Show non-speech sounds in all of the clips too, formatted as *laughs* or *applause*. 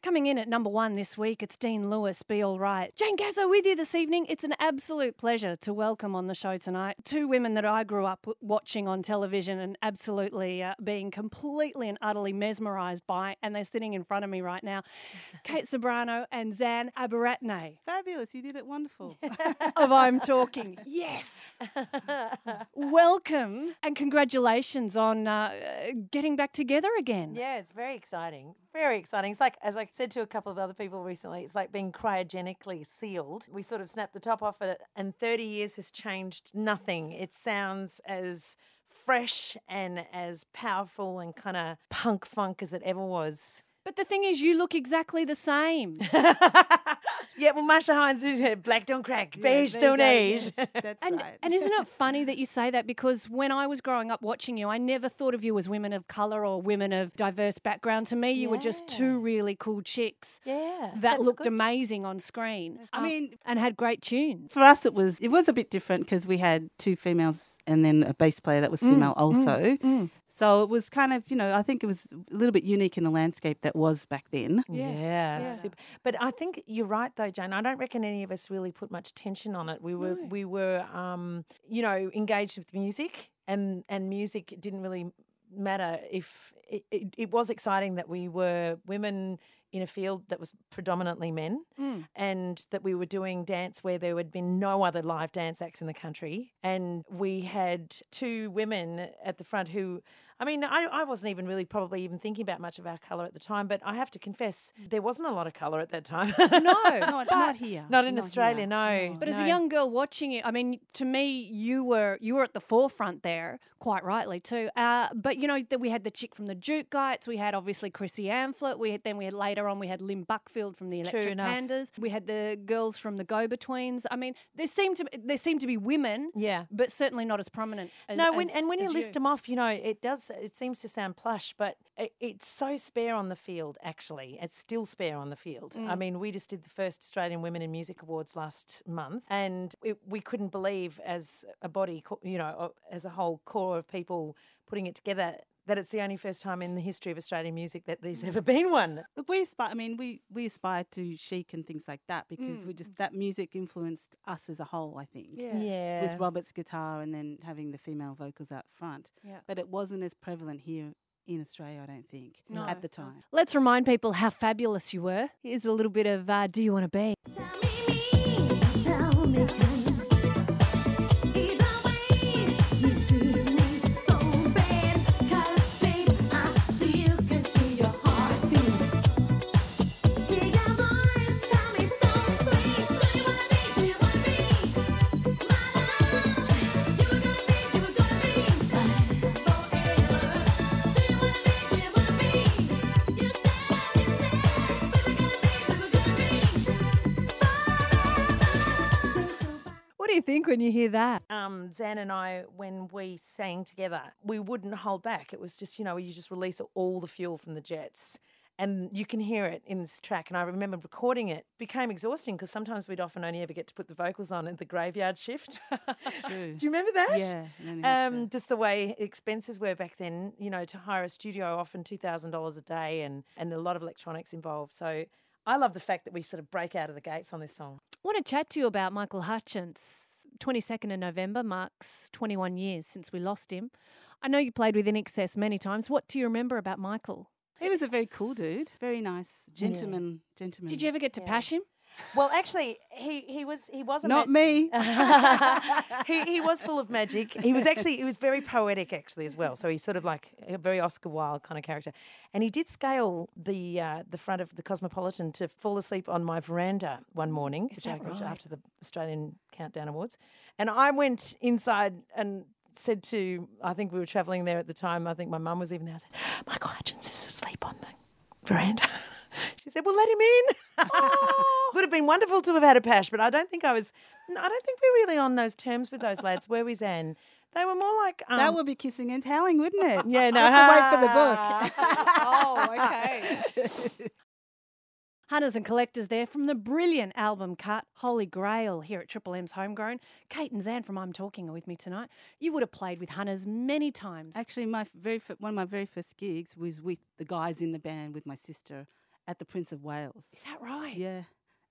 Coming in at number one this week, it's Dean Lewis, Be All Right. Jane Gazzo with you this evening. It's an absolute pleasure to welcome on the show tonight two women that I grew up watching on television and absolutely uh, being completely and utterly mesmerised by, and they're sitting in front of me right now. *laughs* Kate Ceberano and Zan Abeyratne Fabulous. You did it wonderful. *laughs* of I'm Talking. *laughs* Yes. Welcome and congratulations on uh, getting back together again. Yeah, it's very exciting. Very exciting. It's like, as I said to a couple of other people recently, it's like being cryogenically sealed. We sort of snapped the top off it, and 30 years has changed nothing. It sounds as fresh and as powerful and kind of punk funk as it ever was. But the thing is, you look exactly the same. *laughs* yeah, well, Marcia Hines, black don't crack, Yeah, beige don't age. yes, *laughs* That's And, right. and isn't it *laughs* funny that you say that? Because when I was growing up watching you, I never thought of you as women of colour or women of diverse background. To me, you were just two really cool chicks Yeah, that looked good. amazing on screen. I Um, mean, and had great tunes. for us, it was it was a bit different because we had two females and then a bass player that was female also. mm. So it was kind of, you know, I think it was a little bit unique in the landscape that was back then. Yeah, Yeah, yeah. super. But I think you're right though, Jane. I don't reckon any of us really put much tension on it. We were No. we were um, you know, engaged with music and and music didn't really matter if it, it, it was exciting that we were women in a field that was predominantly men Mm. and that we were doing dance where there had been no other live dance acts in the country. And we had two women at the front who, I mean, I, I wasn't even really probably even thinking about much of our colour at the time, but I have to confess, there wasn't a lot of colour at that time. No, Not, not *laughs* here. Not in Not Australia, here. no. But as a young girl watching it, I mean, to me, you were you were at the forefront there, quite rightly too. Uh, but you know that we had the chick from the Dugites, we had obviously Chrissy Amphlett, we had then we had later on we had Lin Buckfield from the Electric enough. Pandas, we had the girls from the Go Betweens. I mean, there seemed to there seemed to be women, Yeah. but certainly not as prominent. As, No, when, as- and when you as list them off, you know, it does, it seems to sound plush, but it, it's so spare on the field, actually. It's still spare on the field. I Mm. mean, we just did the first Australian Women in Music Awards last month, and it, we couldn't believe as a body, you know, as a whole core of people putting it together, that it's the only first time in the history of Australian music that there's ever been one. Look, we aspire. I mean, we we aspire to chic and things like that because we just that music influenced us as a whole. I think. Yeah. Yeah. With Robert's guitar and then having the female vocals out front, Yeah. but it wasn't as prevalent here in Australia. I don't think No. at the time. Let's remind people how fabulous you were. Here's a little bit of uh, "Do You Want to Be." Think when you hear that? um, Zan and I, when we sang together, we wouldn't hold back. It was just, you know, you just release all the fuel from the jets. And you can hear it in this track. And I remember recording it became exhausting because sometimes we'd often only ever get to put the vocals on at the graveyard shift. *laughs* Do you remember that? Yeah. Um, just the way expenses were back then, you know, to hire a studio often two thousand dollars a day, and and a lot of electronics involved. So I love the fact that we sort of break out of the gates on this song. I want to chat to you about Michael Hutchence. 22nd of November marks 21 years since we lost him. I know you played with INXS many times. What do you remember about Michael? He was a very cool dude, very nice gentleman. Gentleman. Did you ever get to Yeah. pash him? Well, actually, he he was he was a Not me. *laughs* he he was full of magic. He was actually he was very poetic actually as well. So he's sort of like a very Oscar Wilde kind of character. And he did scale the uh, the front of the Cosmopolitan to fall asleep on my veranda one morning, which that I- right? after the Australian Countdown Awards. And I went inside and said to I think we were travelling there at the time. I think my mum was even there. I said, Michael Hutchence is asleep on the veranda. *laughs* She said, "Well, let him in." *laughs* Would have been wonderful to have had a pash, but I don't think I was. I don't think we're really on those terms with those lads. Were we, Zan? They were more like um, that would be kissing and telling, wouldn't it? Yeah, no. To wait for the book. *laughs* oh, okay. *laughs* Hunters and collectors there from the brilliant album cut Holy Grail here at Triple M's Homegrown. Kate and Zan from I'm Talking are with me tonight. You would have played with Hunters many times. Actually, my very one of my very first gigs was with the guys in the band with my sister, at the Prince of Wales. Is that right? Yeah.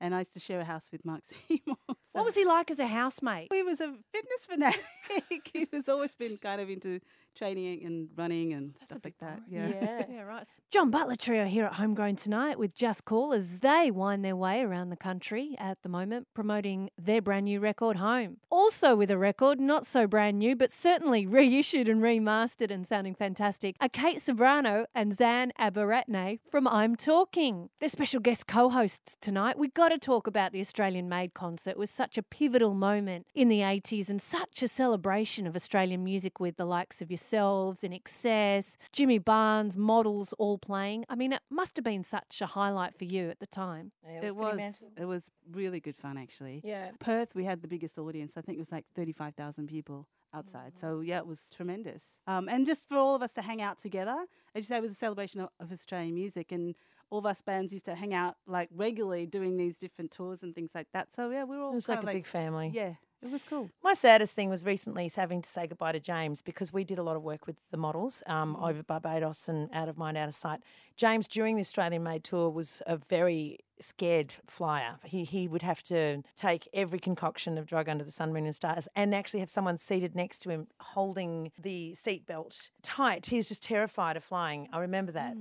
And I used to share a house with Mark *laughs* Seymour. so- What was he like as a housemate? He was a fitness fanatic. *laughs* he was always been kind of into training and running and stuff like that. Yeah. *laughs* Yeah, right. John Butler Trio here at Homegrown tonight with Just Call as they wind their way around the country at the moment, promoting their brand new record Home. Also with a record, not so brand new, but certainly *laughs* reissued and remastered and sounding fantastic, are Kate Ceberano and Zan Abeyratne from I'm Talking. They're special guest co-hosts tonight. We've got to talk about the Australian Made concert. It was such a pivotal moment in the 80s and such a celebration of Australian music with the likes of yourselves, INXS, Jimmy Barnes, models all playing. I mean, it must have been such a highlight for you at the time. Yeah, It pretty was it was really good fun actually. Yeah. Perth, we had the biggest audience. I think it was like 35,000 people outside. So, yeah, it was tremendous. Um, and just for all of us to hang out together, as you say, it was a celebration of, of Australian music. And all of us bands used to hang out like regularly doing these different tours and things like that. So, yeah, we were all It was kind like of a big family. Yeah, it was cool. My saddest thing was recently is having to say goodbye to James because we did a lot of work with the models um, over Barbados and Out of Mind, Out of Sight. James, during the Australian Made tour, was a very scared flyer. He, he would have to take every concoction of drug under the sun, moon, and stars and actually have someone seated next to him holding the seatbelt tight. He was just terrified of flying. I remember that.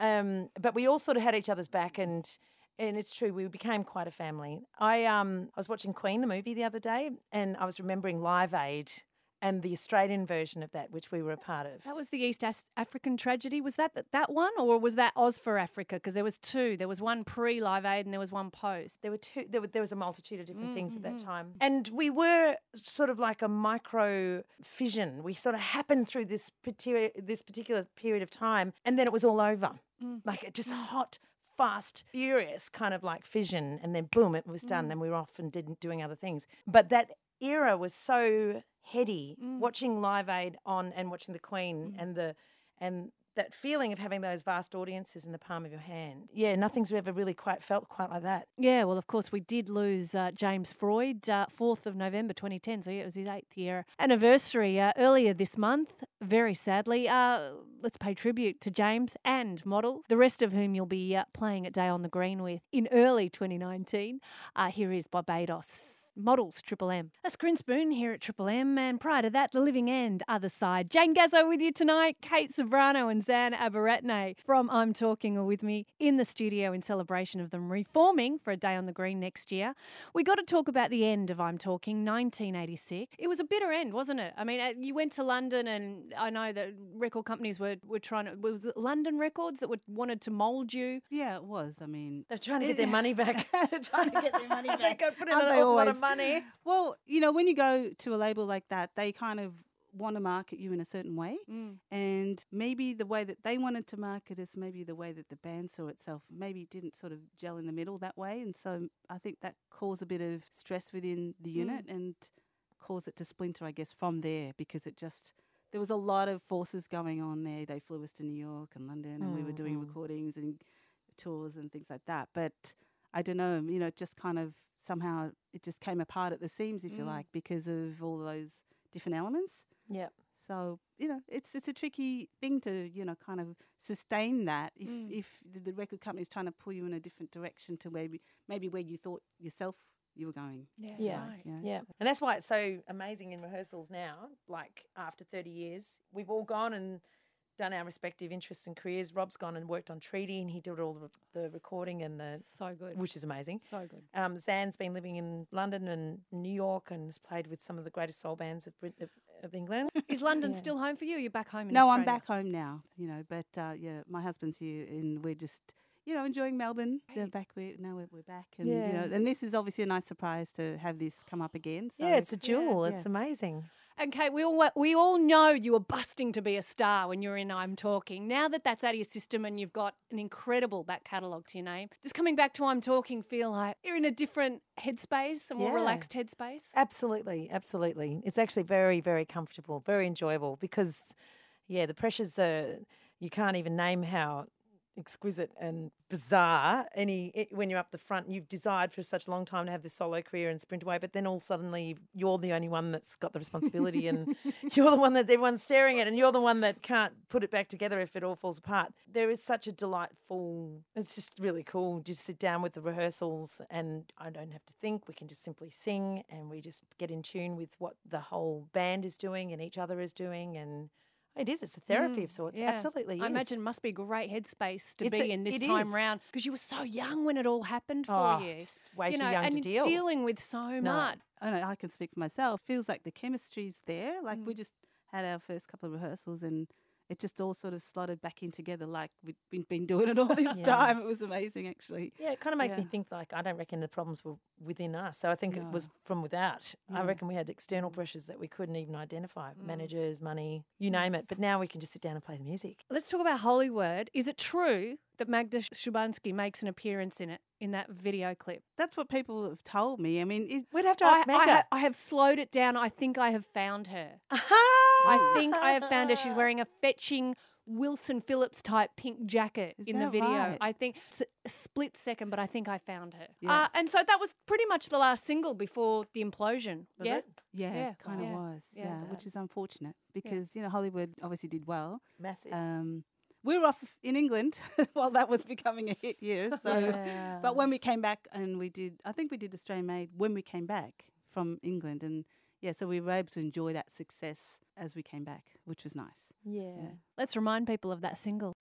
Um, but we all sort of had each other's back and and it's true we became quite a family. I um I was watching Queen the movie the other day and I was remembering Live Aid and the Australian version of that which we were a part of. That was the East As- African tragedy. Was that th- that one, or was that Oz for Africa? Because there was two. There was one pre Live Aid and there was one post. There were two. There, were, there was a multitude of different things at that mm-hmm. time, and we were sort of like a micro fission. We sort of happened through this particular this particular period of time, and then it was all over. Mm. Like it just mm. hot, fast, furious kind of like fission, and then boom, it was done, mm. and we were off and did doing other things. But that era was so heady. Mm. Watching Live Aid on and watching the Queen mm. and the and that feeling of having those vast audiences in the palm of your hand. Yeah, nothing's ever really quite felt quite like that. Yeah, well, of course, we did lose uh, James Freud, uh, 4th of November 2010. So, yeah, it was his eighth year anniversary uh, earlier this month, very sadly. Uh, let's pay tribute to James and Model, the rest of whom you'll be uh, playing at Day on the Green with in early 2019. Uh, here is Barbados. Models Triple M. That's Corinne Spoon here at Triple M, and prior to that, The Living End, Other Side. Jane Gazzo with you tonight, Kate Ceberano and Zan Abeyratne from I'm Talking are with me in the studio in celebration of them reforming for a day on the green next year. We got to talk about the end of I'm Talking, 1986. It was a bitter end, wasn't it? I mean, uh, you went to London, and I know that record companies were, were trying to, was it London Records that were, wanted to mould you? Yeah, it was. I mean, They're trying to get their money back. *laughs* They're trying to get their money *laughs* back. Go put in Aren't they lot of always? Money. Well, you know, when you go to a label like that, they kind of want to market you in a certain way. Mm. And maybe the way that they wanted to market is maybe the way that the band saw itself maybe didn't sort of gel in the middle that way. And so mm, I think that caused a bit of stress within the mm. unit and caused it to splinter, I guess, from there because it just. There was a lot of forces going on there. They flew us to New York and London, and we were doing mm-hmm. recordings and tours and things like that. But I don't know, you know, it just kind of somehow it just came apart at the seams, if you mm. like, because of all those different elements. Yeah. So you know, it's it's a tricky thing to you know kind of sustain that if mm. if the, the record company's trying to pull you in a different direction to where maybe where you thought yourself you were going. Yeah. Yeah. Yeah. And that's why it's so amazing in rehearsals now. Like after 30 years, we've all gone and done our respective interests and careers. Rob's gone and worked on Treaty and he did all the, the recording and the, So good. which is amazing. So good. Um, Zan's been living in London and New York and has played with some of the greatest soul bands of, Brit- of, of England. *laughs* Is London still home for you? Or you're back home in No, I'm back home now. You know, but uh, yeah, my husband's here, and we're just you know enjoying Melbourne. They're back. We now we're, we're back, and you know, and this is obviously a nice surprise to have this come up again. So yeah, it's a jewel. yeah. It's amazing. And Kate, we all we all know you were busting to be a star when you were in I'm Talking. Now that that's out of your system and you've got an incredible back catalogue to your name, does coming back to I'm Talking feel like you're in a different headspace, a more Yeah. relaxed headspace? Absolutely, absolutely. It's actually very, very comfortable, very enjoyable because, yeah, the pressures are, you can't even name how exquisite and bizarre. Any it, when you're up the front, you've desired for such a long time to have this solo career and sprint away, but then all suddenly you're the only one that's got the responsibility, and *laughs* you're the one that everyone's staring at, and you're the one that can't put it back together if it all falls apart. There is such a delightful. It's just really cool. Just sit down with the rehearsals, and I don't have to think. We can just simply sing, and we just get in tune with what the whole band is doing and each other is doing, and it is. It's a therapy of sorts. Yeah. Absolutely. I is. imagine it must be a great headspace to It's be a- in this time is. round because you were so young when it all happened for Oh, you. just way you too know, young and to you're deal. dealing with so No. much. I know I can speak for myself. Feels like the chemistry's there. Like we Mm. just had our first couple of rehearsals and it just all sort of slotted back in together like we've been, been doing it all *laughs* this Yeah. time. It was amazing actually. Yeah, it kind of makes me think like I don't reckon the problems were within us. So I think it was from without. I mm. reckon we had external pressures that we couldn't even identify mm. managers, money, you mm. name it. But now we can just sit down and play the music. Let's talk about Hollywood. Is it true that Magda Szubanski makes an appearance in it in that video clip? That's what people have told me. I mean, it, We'd have to ask I, Magda. ha- I have slowed it down. I think I have found her. Uh-huh. I think I have found her. She's *laughs* wearing a fetching Wilson Phillips type pink jacket Is in the video. right? I think it's a split second, but I think I found her. Yeah. Uh, and so that was pretty much the last single before the implosion. Was yeah. it? yeah, Yeah, kind of yeah, was. yeah. Yeah, which is unfortunate because you know Hollywood obviously did well. Massive. Um, we were off in England *laughs* while that was becoming a hit year. So, *laughs* Yeah. but when we came back and we did, I think we did Australian Made when we came back from England, and yeah, so we were able to enjoy that success as we came back, which was nice. yeah. Let's remind people of that single.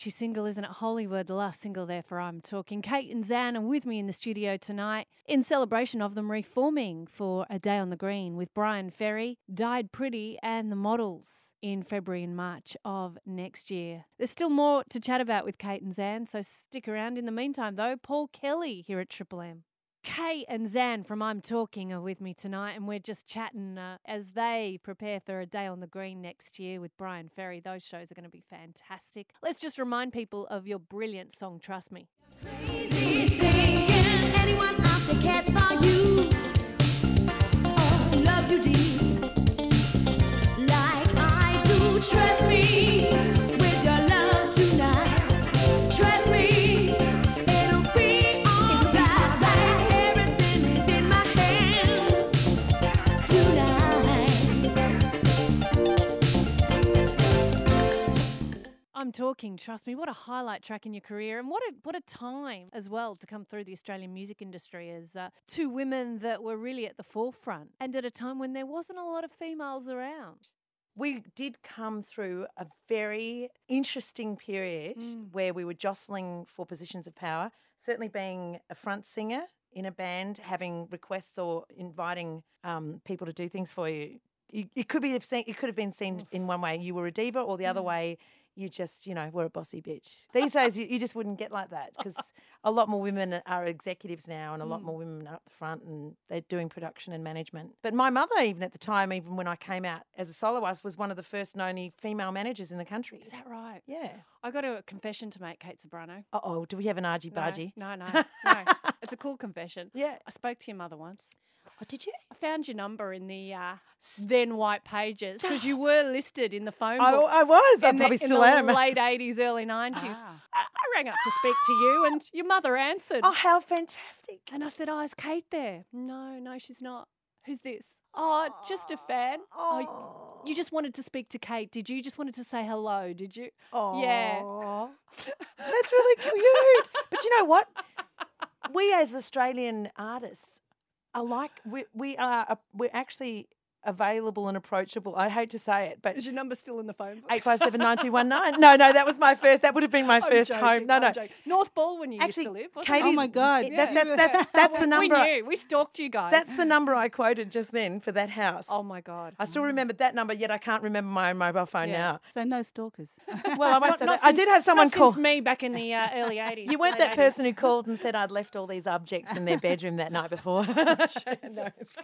Catchy single, isn't it? Hollywood, the last single there for I'm Talking. Kate and Zan are with me in the studio tonight in celebration of them reforming for A Day on the Green with Bryan Ferry, Died Pretty, and the models in February and March of next year. There's still more to chat about with Kate and Zan, so stick around. In the meantime, though, Paul Kelly here at Triple M. Kay and Zan from I'm Talking are with me tonight, and we're just chatting uh, as they prepare for a day on the green next year with Bryan Ferry. Those shows are going to be fantastic. Let's just remind people of your brilliant song, Trust Me. Crazy I'm Talking, Trust Me. What a highlight track in your career, and what a what a time as well to come through the Australian music industry as uh, two women that were really at the forefront, and at a time when there wasn't a lot of females around. we did come through a very interesting period Mm. where we were jostling for positions of power. Certainly, being a front singer in a band, having requests or inviting um, people to do things for you. you it could be seen, it could have been seen in one way you were a diva, or the other way you just you know were a bossy bitch. These days you, you just wouldn't get like that because a lot more women are executives now, and a lot more women are up the front, and they're doing production and management. But my mother, even at the time, even when I came out as a soloist, was one of the first and only female managers in the country. Is that right? Yeah. I got a confession to make, Kate Ceberano. Uh oh, do we have an argy No, bargy? No, no, no. *laughs* It's a cool confession. Yeah. I spoke to your mother once. Oh, did you? I found your number in the uh, then white pages because you *gasps* were listed in the phone book. I was. I in the- probably in still the am. *laughs* late 80s, early 90s. Ah. I, I rang up to speak to you, and your mother answered. Oh, how fantastic. And I said, Oh, is Kate there? No, no, she's not. Who's this? Oh, just a fan. Oh, you just wanted to speak to Kate, did you? You just wanted to say hello, did you? Oh. Yeah. *laughs* That's really cute. but you know what? We as Australian artists are like we we are we're actually available and approachable. I hate to say it, but Is your number still in the phone? book? eight five seven nine two one nine. No, no, that was my first. That would have been my *laughs* I'm first joking, home. No, I'm no. joking. North Balwyn you Actually, used to live. wasn't Katie, it? Oh my God. it- That's, that's, that's, that's the *laughs* number. We knew. We stalked you guys. That's the number I quoted just then for that house. Oh my god. I still remembered that number, yet I can't remember my own mobile phone Yeah. now. So no stalkers. *laughs* Well, I won't Not- say not that. I did have someone not call. since me back in the uh, early 80s. You weren't late that 80s. person who called and said I'd left all these objects in their bedroom that night before. No, it's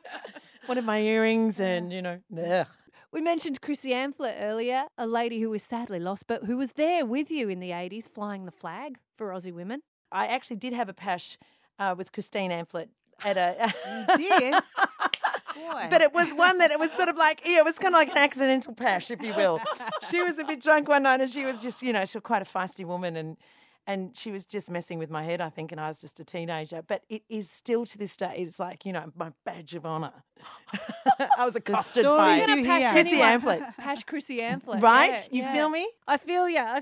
One of my earrings, and you know, ugh. We mentioned Chrissy Amphlett earlier, a lady who was sadly lost, but who was there with you in the 80s flying the flag for Aussie women. I actually did have a pash uh, with Christine Amphlett at a. *laughs* Dear. Boy. But it was one that it was sort of like, yeah, it was kind of like an accidental pash, if you will. she was a bit drunk one night and she was just, you know, she's quite a feisty woman and and she was just messing with my head, I think, and I was just a teenager. But it is still to this day, it's like, you know, my badge of honour. *laughs* I was accosted by stories We're gonna you hear. Chrissy Amphlett. Pash Chrissy Amphlett. Right? yeah, you yeah. feel me? I feel you. I